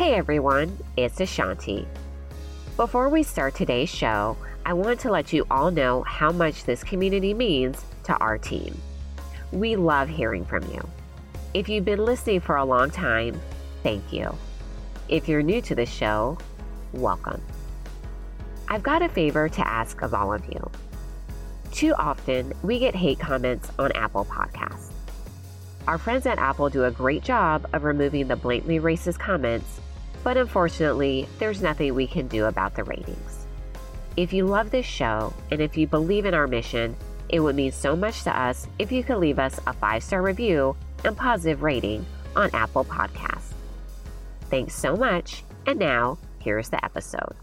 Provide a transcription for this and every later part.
Hey everyone, it's A'shanti. Before we start today's show, I want to let you all know how much this community means to our team. We love hearing from you. If you've been listening for a long time, thank you. If you're new to the show, welcome. I've got a favor to ask of all of you. Too often, we get hate comments on Apple Podcasts. Our friends at Apple do a great job of removing the blatantly racist comments, but unfortunately, there's nothing we can do about the ratings. If you love this show and if you believe in our mission, it would mean so much to us if you could leave us a five star review and positive rating on Apple Podcasts. Thanks so much, and now here's the episode.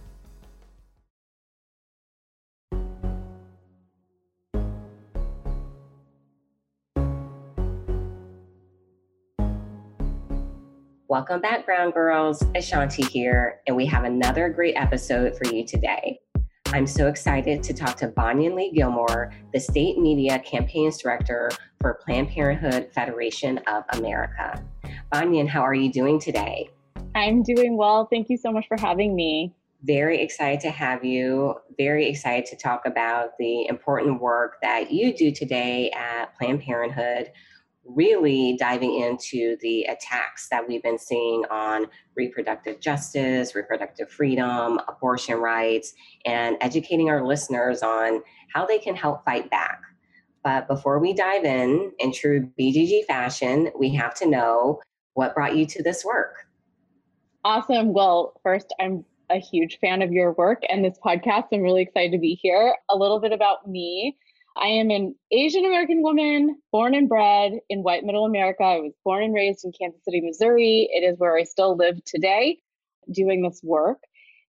Welcome back, Brown Girls. A'shanti here, and we have another great episode for you today. I'm so excited to talk to Bonyan Lee Gilmore, the State Media Campaigns Director for Planned Parenthood Federation of America. Bonyan, how are you doing today? I'm doing well. Thank you so much for having me. Very excited to have you. Very excited to talk about the important work that you do today at Planned Parenthood really diving into the attacks that we've been seeing on reproductive justice, reproductive freedom, abortion rights, and educating our listeners on how they can help fight back. But before we dive in, in true BGG fashion, we have to know what brought you to this work. Awesome. Well, first, I'm a huge fan of your work and this podcast. I'm really excited to be here. A little bit about me. I am an Asian American woman, born and bred in white middle America. I was born and raised in Kansas City, Missouri. It is where I still live today doing this work.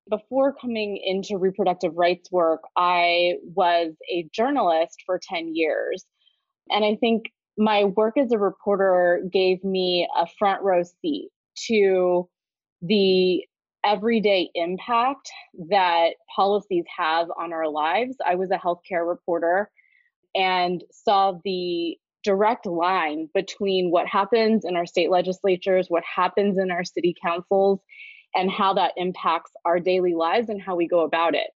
Before coming into reproductive rights work, I was a journalist for 10 years. And I think my work as a reporter gave me a front row seat to the everyday impact that policies have on our lives. I was a healthcare reporter and saw the direct line between what happens in our state legislatures, what happens in our city councils, and how that impacts our daily lives and how we go about it.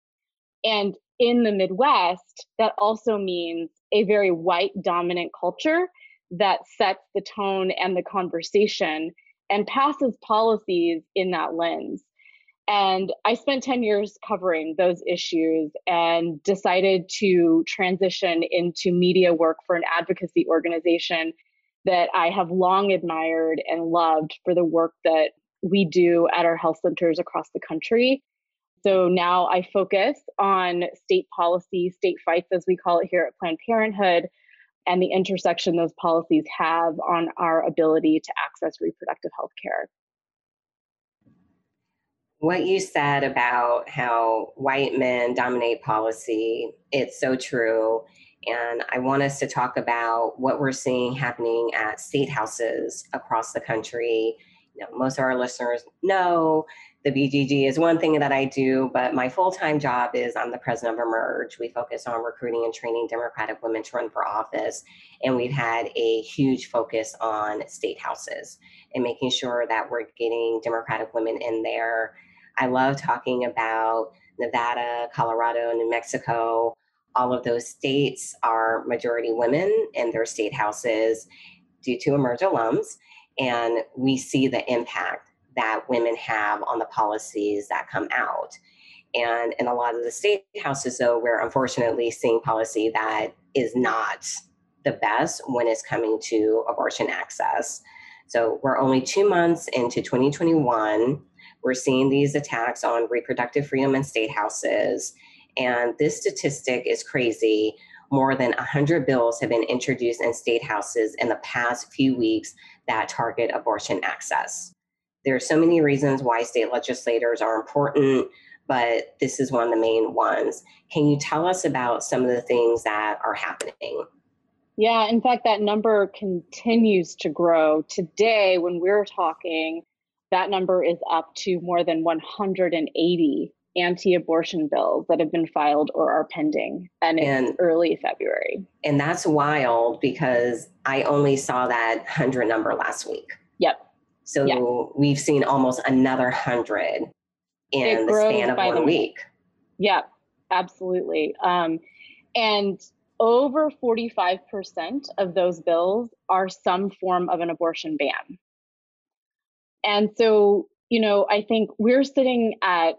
And in the Midwest, that also means a very white dominant culture that sets the tone and the conversation and passes policies in that lens. And I spent 10 years covering those issues and decided to transition into media work for an advocacy organization that I have long admired and loved for the work that we do at our health centers across the country. So now I focus on state policy, state fights, as we call it here at Planned Parenthood, and the intersection those policies have on our ability to access reproductive health care what you said about how white men dominate policy, it's so true. And I want us to talk about what we're seeing happening at state houses across the country. You know, most of our listeners know the BGG is one thing that I do, but my full time job is I'm the president of Emerge. We focus on recruiting and training Democratic women to run for office. And we've had a huge focus on state houses and making sure that we're getting Democratic women in there I love talking about Nevada, Colorado, New Mexico. All of those states are majority women in their state houses due to Emerge alums. And we see the impact that women have on the policies that come out. And in a lot of the state houses, though, we're unfortunately seeing policy that is not the best when it's coming to abortion access. So we're only two months into 2021. We're seeing these attacks on reproductive freedom in state houses. And this statistic is crazy. More than 100 bills have been introduced in state houses in the past few weeks that target abortion access. There are so many reasons why state legislators are important, but this is one of the main ones. Can you tell us about some of the things that are happening? Yeah, in fact, that number continues to grow. Today, when we're talking, that number is up to more than 180 anti-abortion bills that have been filed or are pending and it's and, early february and that's wild because i only saw that 100 number last week yep So yes. we've seen almost another hundred in it the span of one week. Yep, absolutely. Um, and over 45% of those bills are some form of an abortion ban. And so, you know, I think we're sitting at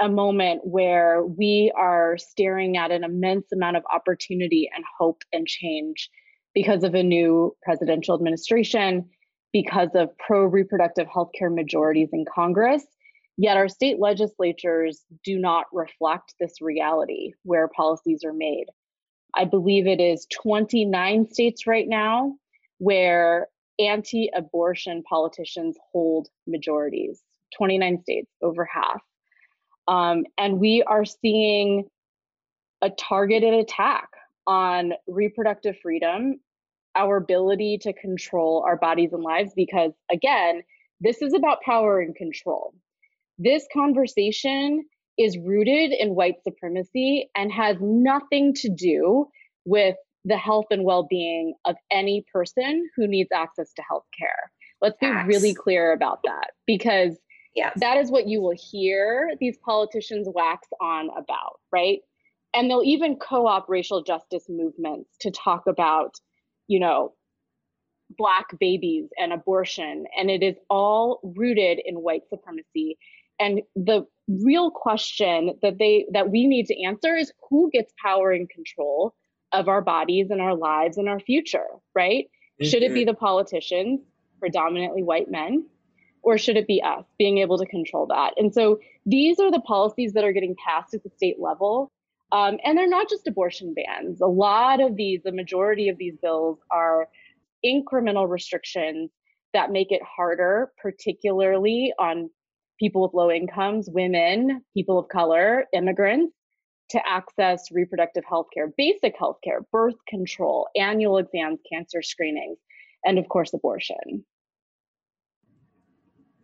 a moment where we are staring at an immense amount of opportunity and hope and change because of a new presidential administration, because of pro reproductive healthcare majorities in Congress. Yet our state legislatures do not reflect this reality where policies are made. I believe it is 29 states right now where anti abortion politicians hold majorities. 29 states, over half. Um, and we are seeing a targeted attack on reproductive freedom, our ability to control our bodies and lives, because again, this is about power and control. This conversation is rooted in white supremacy and has nothing to do with the health and well-being of any person who needs access to health care. Let's be really clear about that because yes. that is what you will hear these politicians wax on about, right? And they'll even co-op racial justice movements to talk about, you know, black babies and abortion and it is all rooted in white supremacy and the real question that they that we need to answer is who gets power and control of our bodies and our lives and our future right? Mm-hmm. should it be the politicians predominantly white men or should it be us being able to control that? And so these are the policies that are getting passed at the state level um, and they're not just abortion bans. A lot of these the majority of these bills are incremental restrictions that make it harder particularly on people with low incomes, women, people of color, immigrants to access reproductive health care, basic health care, birth control, annual exams, cancer screenings, and of course, abortion.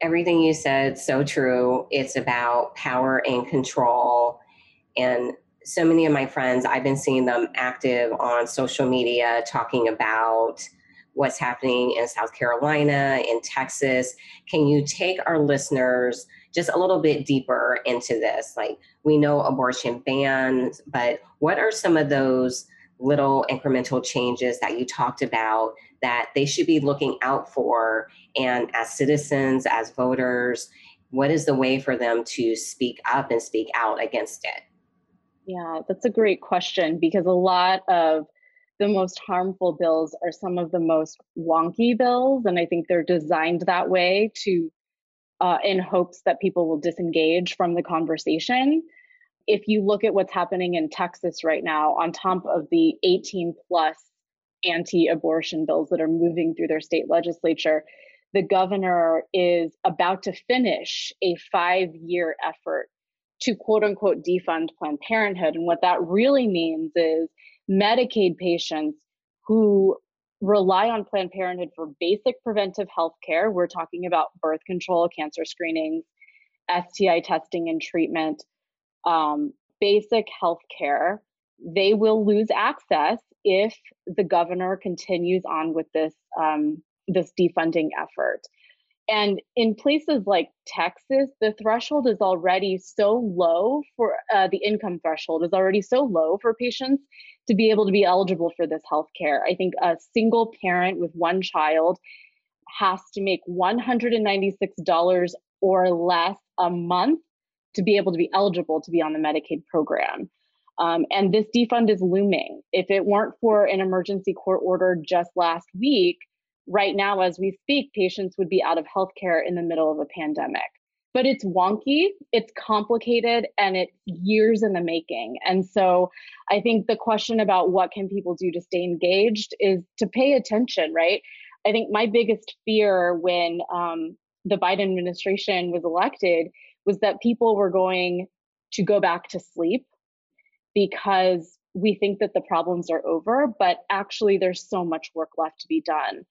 Everything you said, so true. It's about power and control. And so many of my friends, I've been seeing them active on social media talking about what's happening in South Carolina, in Texas. Can you take our listeners just a little bit deeper into this? Like, we know abortion bans, but what are some of those little incremental changes that you talked about that they should be looking out for? And as citizens, as voters, what is the way for them to speak up and speak out against it? Yeah, that's a great question because a lot of the most harmful bills are some of the most wonky bills. And I think they're designed that way to, uh, in hopes that people will disengage from the conversation. If you look at what's happening in Texas right now, on top of the 18 plus anti abortion bills that are moving through their state legislature, the governor is about to finish a five year effort to quote unquote defund Planned Parenthood. And what that really means is Medicaid patients who rely on Planned Parenthood for basic preventive health care. We're talking about birth control, cancer screenings, STI testing and treatment, um, basic health care. They will lose access if the governor continues on with this um, this defunding effort. And in places like Texas, the threshold is already so low for uh, the income threshold is already so low for patients to be able to be eligible for this health care. I think a single parent with one child has to make $196 or less a month to be able to be eligible to be on the Medicaid program. Um, and this defund is looming. If it weren't for an emergency court order just last week, right now, as we speak, patients would be out of healthcare in the middle of a pandemic. But it's wonky, it's complicated, and it's years in the making. And so I think the question about what can people do to stay engaged is to pay attention, right? I think my biggest fear when um, the Biden administration was elected was that people were going to go back to sleep because we think that the problems are over, but actually there's so much work left to be done.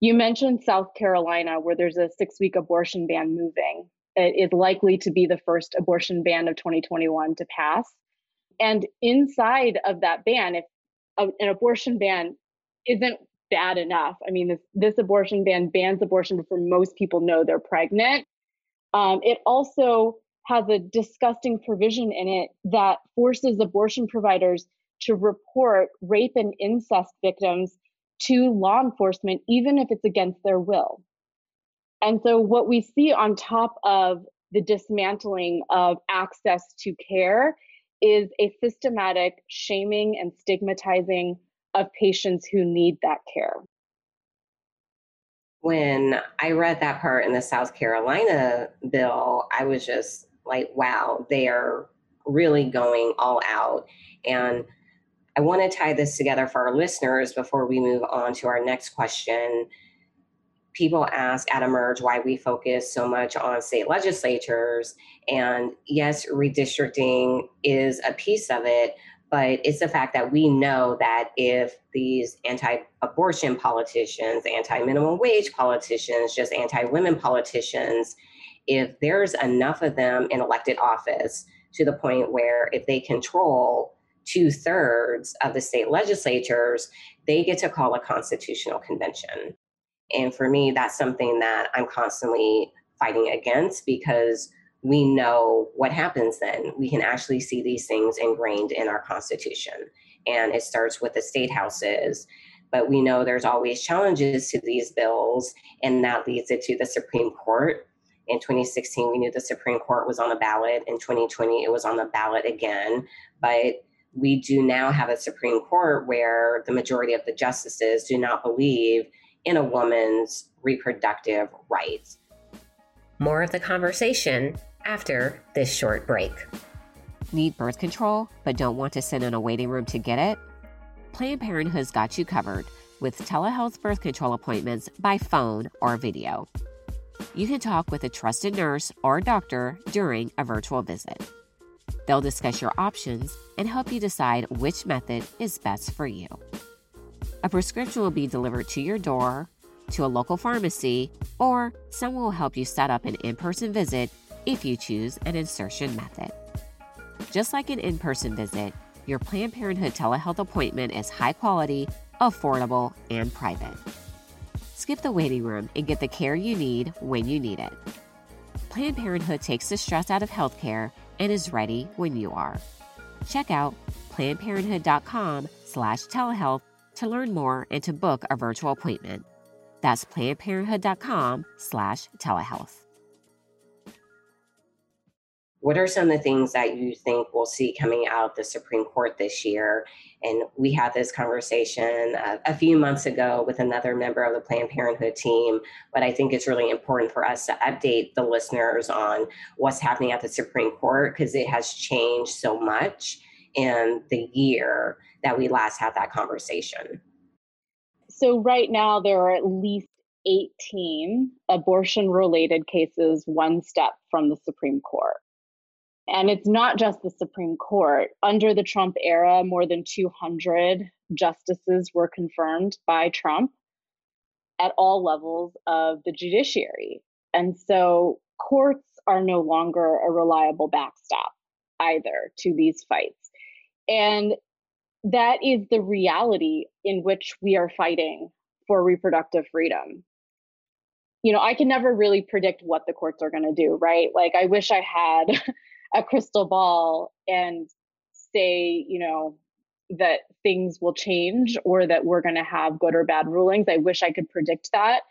You mentioned South Carolina, where there's a six week abortion ban moving. It is likely to be the first abortion ban of 2021 to pass. And inside of that ban, if an abortion ban isn't bad enough. I mean, this, this abortion ban bans abortion before most people know they're pregnant. Um, it also has a disgusting provision in it that forces abortion providers to report rape and incest victims to law enforcement, even if it's against their will. And so, what we see on top of the dismantling of access to care is a systematic shaming and stigmatizing of patients who need that care. When I read that part in the South Carolina bill, I was just like, wow, they are really going all out. And I want to tie this together for our listeners before we move on to our next question. People ask at Emerge why we focus so much on state legislatures. And yes, redistricting is a piece of it, but it's the fact that we know that if these anti abortion politicians, anti minimum wage politicians, just anti women politicians, if there's enough of them in elected office to the point where if they control two thirds of the state legislatures, they get to call a constitutional convention. And for me, that's something that I'm constantly fighting against because we know what happens then. We can actually see these things ingrained in our Constitution. And it starts with the state houses. But we know there's always challenges to these bills, and that leads it to the Supreme Court. In 2016, we knew the Supreme Court was on the ballot. In 2020, it was on the ballot again. But we do now have a Supreme Court where the majority of the justices do not believe in a woman's reproductive rights. More of the conversation after this short break. Need birth control but don't want to sit in a waiting room to get it? Planned Parenthood's got you covered with telehealth birth control appointments by phone or video. You can talk with a trusted nurse or doctor during a virtual visit. They'll discuss your options and help you decide which method is best for you. A prescription will be delivered to your door, to a local pharmacy, or someone will help you set up an in person visit if you choose an insertion method. Just like an in person visit, your Planned Parenthood telehealth appointment is high quality, affordable, and private. Skip the waiting room and get the care you need when you need it. Planned Parenthood takes the stress out of healthcare and is ready when you are. Check out plannedparenthood.com slash telehealth to learn more and to book a virtual appointment. That's plannedparenthood.com slash telehealth. What are some of the things that you think we'll see coming out of the Supreme Court this year? And we had this conversation uh, a few months ago with another member of the Planned Parenthood team, but I think it's really important for us to update the listeners on what's happening at the Supreme Court because it has changed so much in the year that we last had that conversation. So, right now, there are at least 18 abortion related cases one step from the Supreme Court. And it's not just the Supreme Court. Under the Trump era, more than 200 justices were confirmed by Trump at all levels of the judiciary. And so courts are no longer a reliable backstop either to these fights. And that is the reality in which we are fighting for reproductive freedom. You know, I can never really predict what the courts are going to do, right? Like, I wish I had a crystal ball and say, you know, that things will change or that we're going to have good or bad rulings. I wish I could predict that.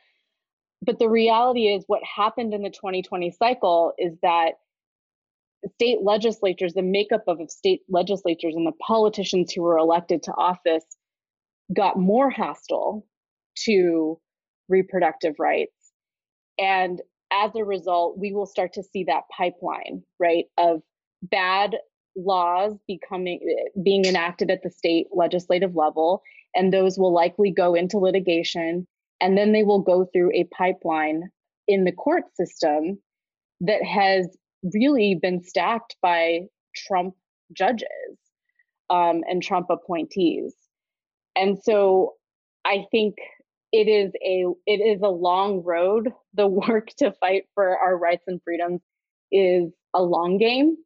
But the reality is, what happened in the 2020 cycle is that state legislatures, the makeup of state legislatures, and the politicians who were elected to office got more hostile to reproductive rights. And as a result, we will start to see that pipeline, right, of bad laws becoming being enacted at the state legislative level and those will likely go into litigation and then they will go through a pipeline in the court system that has really been stacked by Trump judges um, and Trump appointees. And so I think it is a it is a long road. The work to fight for our rights and freedoms is a long game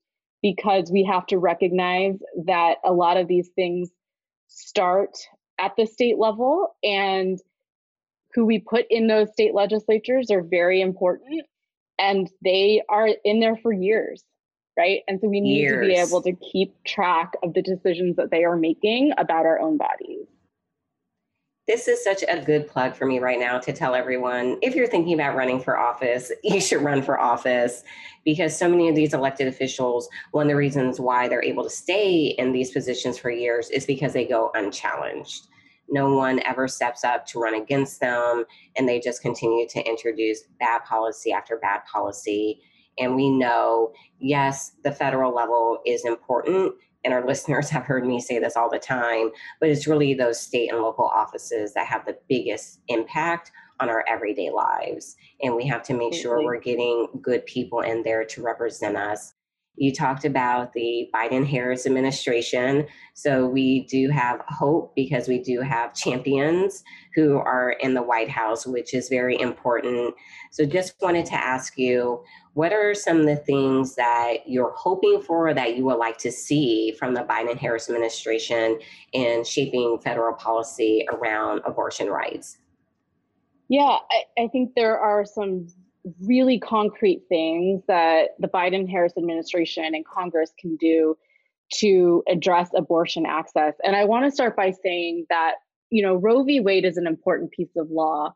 because we have to recognize that a lot of these things start at the state level and who we put in those state legislatures are very important and they are in there for years right and so we need years. to be able to keep track of the decisions that they are making about our own bodies this is such a good plug for me right now to tell everyone if you're thinking about running for office, you should run for office because so many of these elected officials, one of the reasons why they're able to stay in these positions for years is because they go unchallenged. No one ever steps up to run against them, and they just continue to introduce bad policy after bad policy. And we know, yes, the federal level is important, and our listeners have heard me say this all the time, but it's really those state and local offices that have the biggest impact on our everyday lives. And we have to make sure we're getting good people in there to represent us. You talked about the Biden Harris administration. So we do have hope because we do have champions who are in the White House, which is very important. So just wanted to ask you what are some of the things that you're hoping for that you would like to see from the Biden Harris administration in shaping federal policy around abortion rights? Yeah, I, I think there are some really concrete things that the Biden Harris administration and Congress can do to address abortion access. And I want to start by saying that, you know, Roe v. Wade is an important piece of law,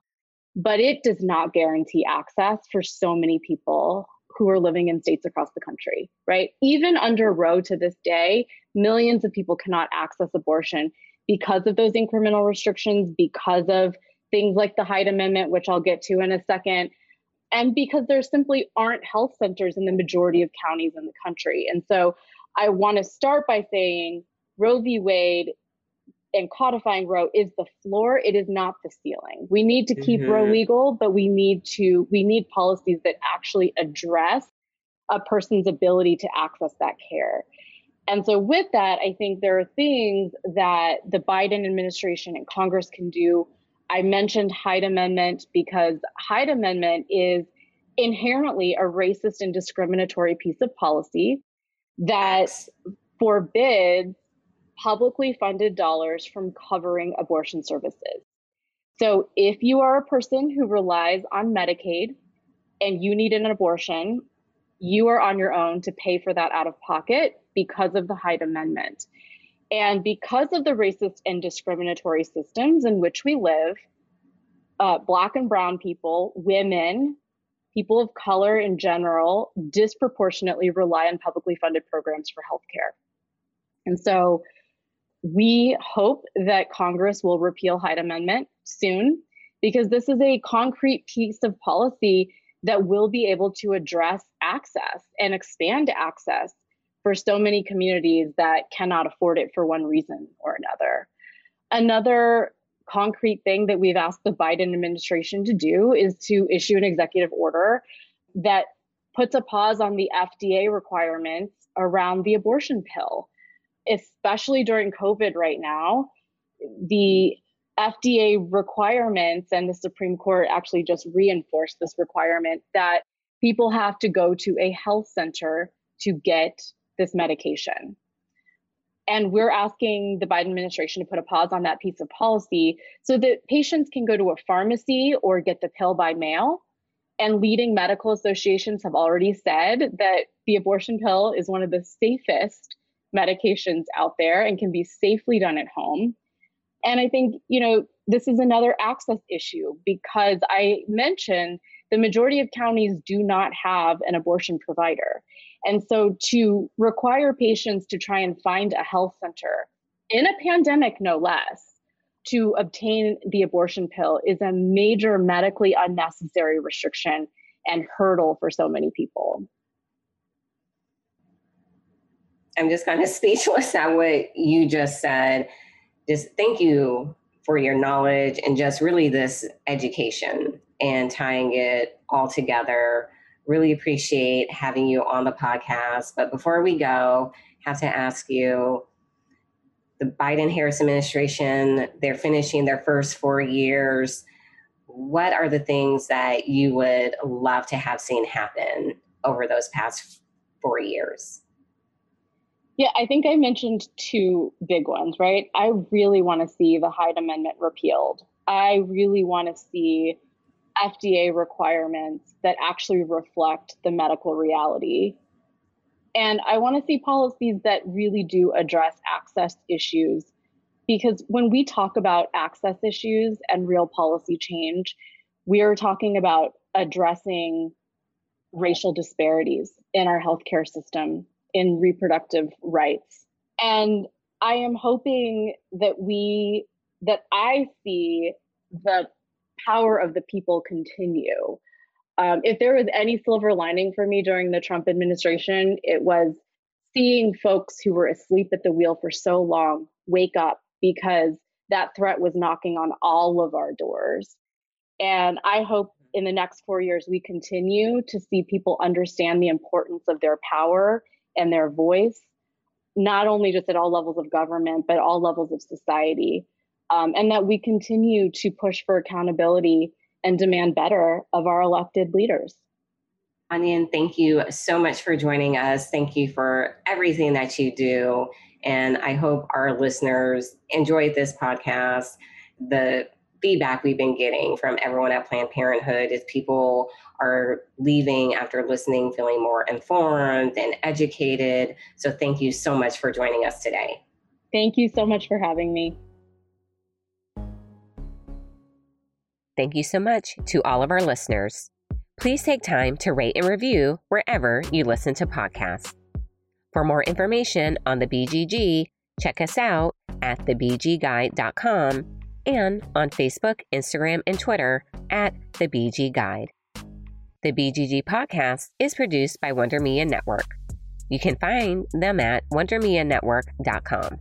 but it does not guarantee access for so many people who are living in states across the country, right? Even under Roe to this day, millions of people cannot access abortion because of those incremental restrictions, because of things like the Hyde Amendment, which I'll get to in a second, and because there simply aren't health centers in the majority of counties in the country. And so I want to start by saying Roe v. Wade and codifying Roe is the floor. It is not the ceiling. We need to keep mm-hmm. Roe legal, but we need to we need policies that actually address a person's ability to access that care. And so with that, I think there are things that the Biden administration and Congress can do. I mentioned Hyde Amendment because Hyde Amendment is inherently a racist and discriminatory piece of policy that forbids publicly funded dollars from covering abortion services. So if you are a person who relies on Medicaid and you need an abortion, you are on your own to pay for that out of pocket because of the Hyde Amendment. And because of the racist and discriminatory systems in which we live, uh, Black and Brown people, women, people of color in general disproportionately rely on publicly funded programs for healthcare. And so we hope that Congress will repeal Hyde Amendment soon because this is a concrete piece of policy that will be able to address access and expand access for so many communities that cannot afford it for one reason or another. Another concrete thing that we've asked the Biden administration to do is to issue an executive order that puts a pause on the FDA requirements around the abortion pill especially during COVID right now, the FDA requirements and the Supreme Court actually just reinforced this requirement that people have to go to a health center to get this medication. And we're asking the Biden administration to put a pause on that piece of policy so that patients can go to a pharmacy or get the pill by mail. And leading medical associations have already said that the abortion pill is one of the safest medications out there and can be safely done at home. And I think, you know, this is another access issue because I mentioned the majority of counties do not have an abortion provider. And so to require patients to try and find a health center in a pandemic, no less, to obtain the abortion pill is a major medically unnecessary restriction and hurdle for so many people. I'm just kind of speechless at what you just said. Just thank you for your knowledge and just really this education and tying it all together. Really appreciate having you on the podcast. But before we go, have to ask you the Biden Harris administration, they're finishing their first four years. What are the things that you would love to have seen happen over those past four years? Yeah, I think I mentioned two big ones, right? I really want to see the Hyde Amendment repealed. I really want to see FDA requirements that actually reflect the medical reality. And I want to see policies that really do address access issues. Because when we talk about access issues and real policy change, we are talking about addressing racial disparities in our healthcare system, in reproductive rights. And I am hoping that we, that I see the power of the people continue. Um, if there was any silver lining for me during the Trump administration, it was seeing folks who were asleep at the wheel for so long wake up because that threat was knocking on all of our doors. And I hope in the next four years we continue to see people understand the importance of their power and their voice, not only just at all levels of government, but all levels of society um, and that we continue to push for accountability and demand better of our elected leaders. Bonyan, thank you so much for joining us. Thank you for everything that you do. And I hope our listeners enjoyed this podcast. The feedback we've been getting from everyone at Planned Parenthood is people are leaving after listening feeling more informed and educated. So thank you so much for joining us today. Thank you so much for having me. Thank you so much to all of our listeners. Please take time to rate and review wherever you listen to podcasts. For more information on the BGG, check us out at thebgguide.com and on Facebook, Instagram, and Twitter at the BG Guide. The BGG podcast is produced by Wonder Media Network. You can find them at wondermedianetwork.com.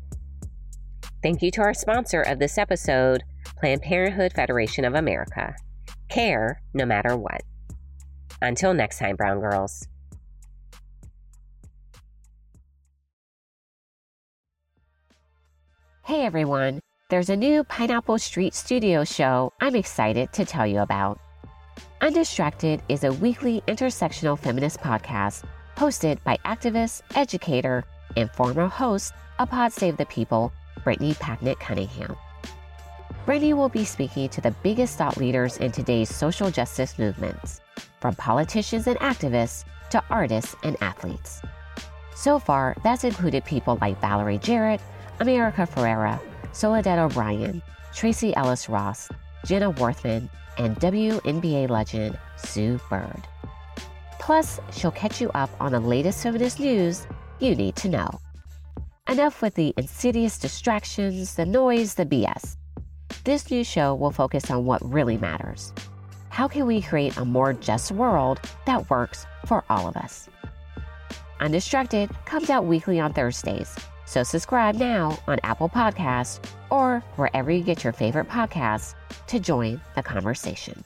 Thank you to our sponsor of this episode, Planned Parenthood Federation of America. Care no matter what. Until next time, Brown Girls. Hey everyone, there's a new Pineapple Street Studio show I'm excited to tell you about. Undistracted is a weekly intersectional feminist podcast hosted by activist, educator, and former host of Pod Save the People, Brittany Packnett Cunningham. Brittany will be speaking to the biggest thought leaders in today's social justice movements, from politicians and activists to artists and athletes. So far, that's included people like Valerie Jarrett, America Ferrera, Soledad O'Brien, Tracee Ellis Ross, Jenna Wortham, and WNBA legend Sue Bird. Plus, she'll catch you up on the latest feminist news you need to know. Enough with the insidious distractions, the noise, the BS. This new show will focus on what really matters. How can we create a more just world that works for all of us? Undistracted comes out weekly on Thursdays, so subscribe now on Apple Podcasts or wherever you get your favorite podcasts to join the conversation.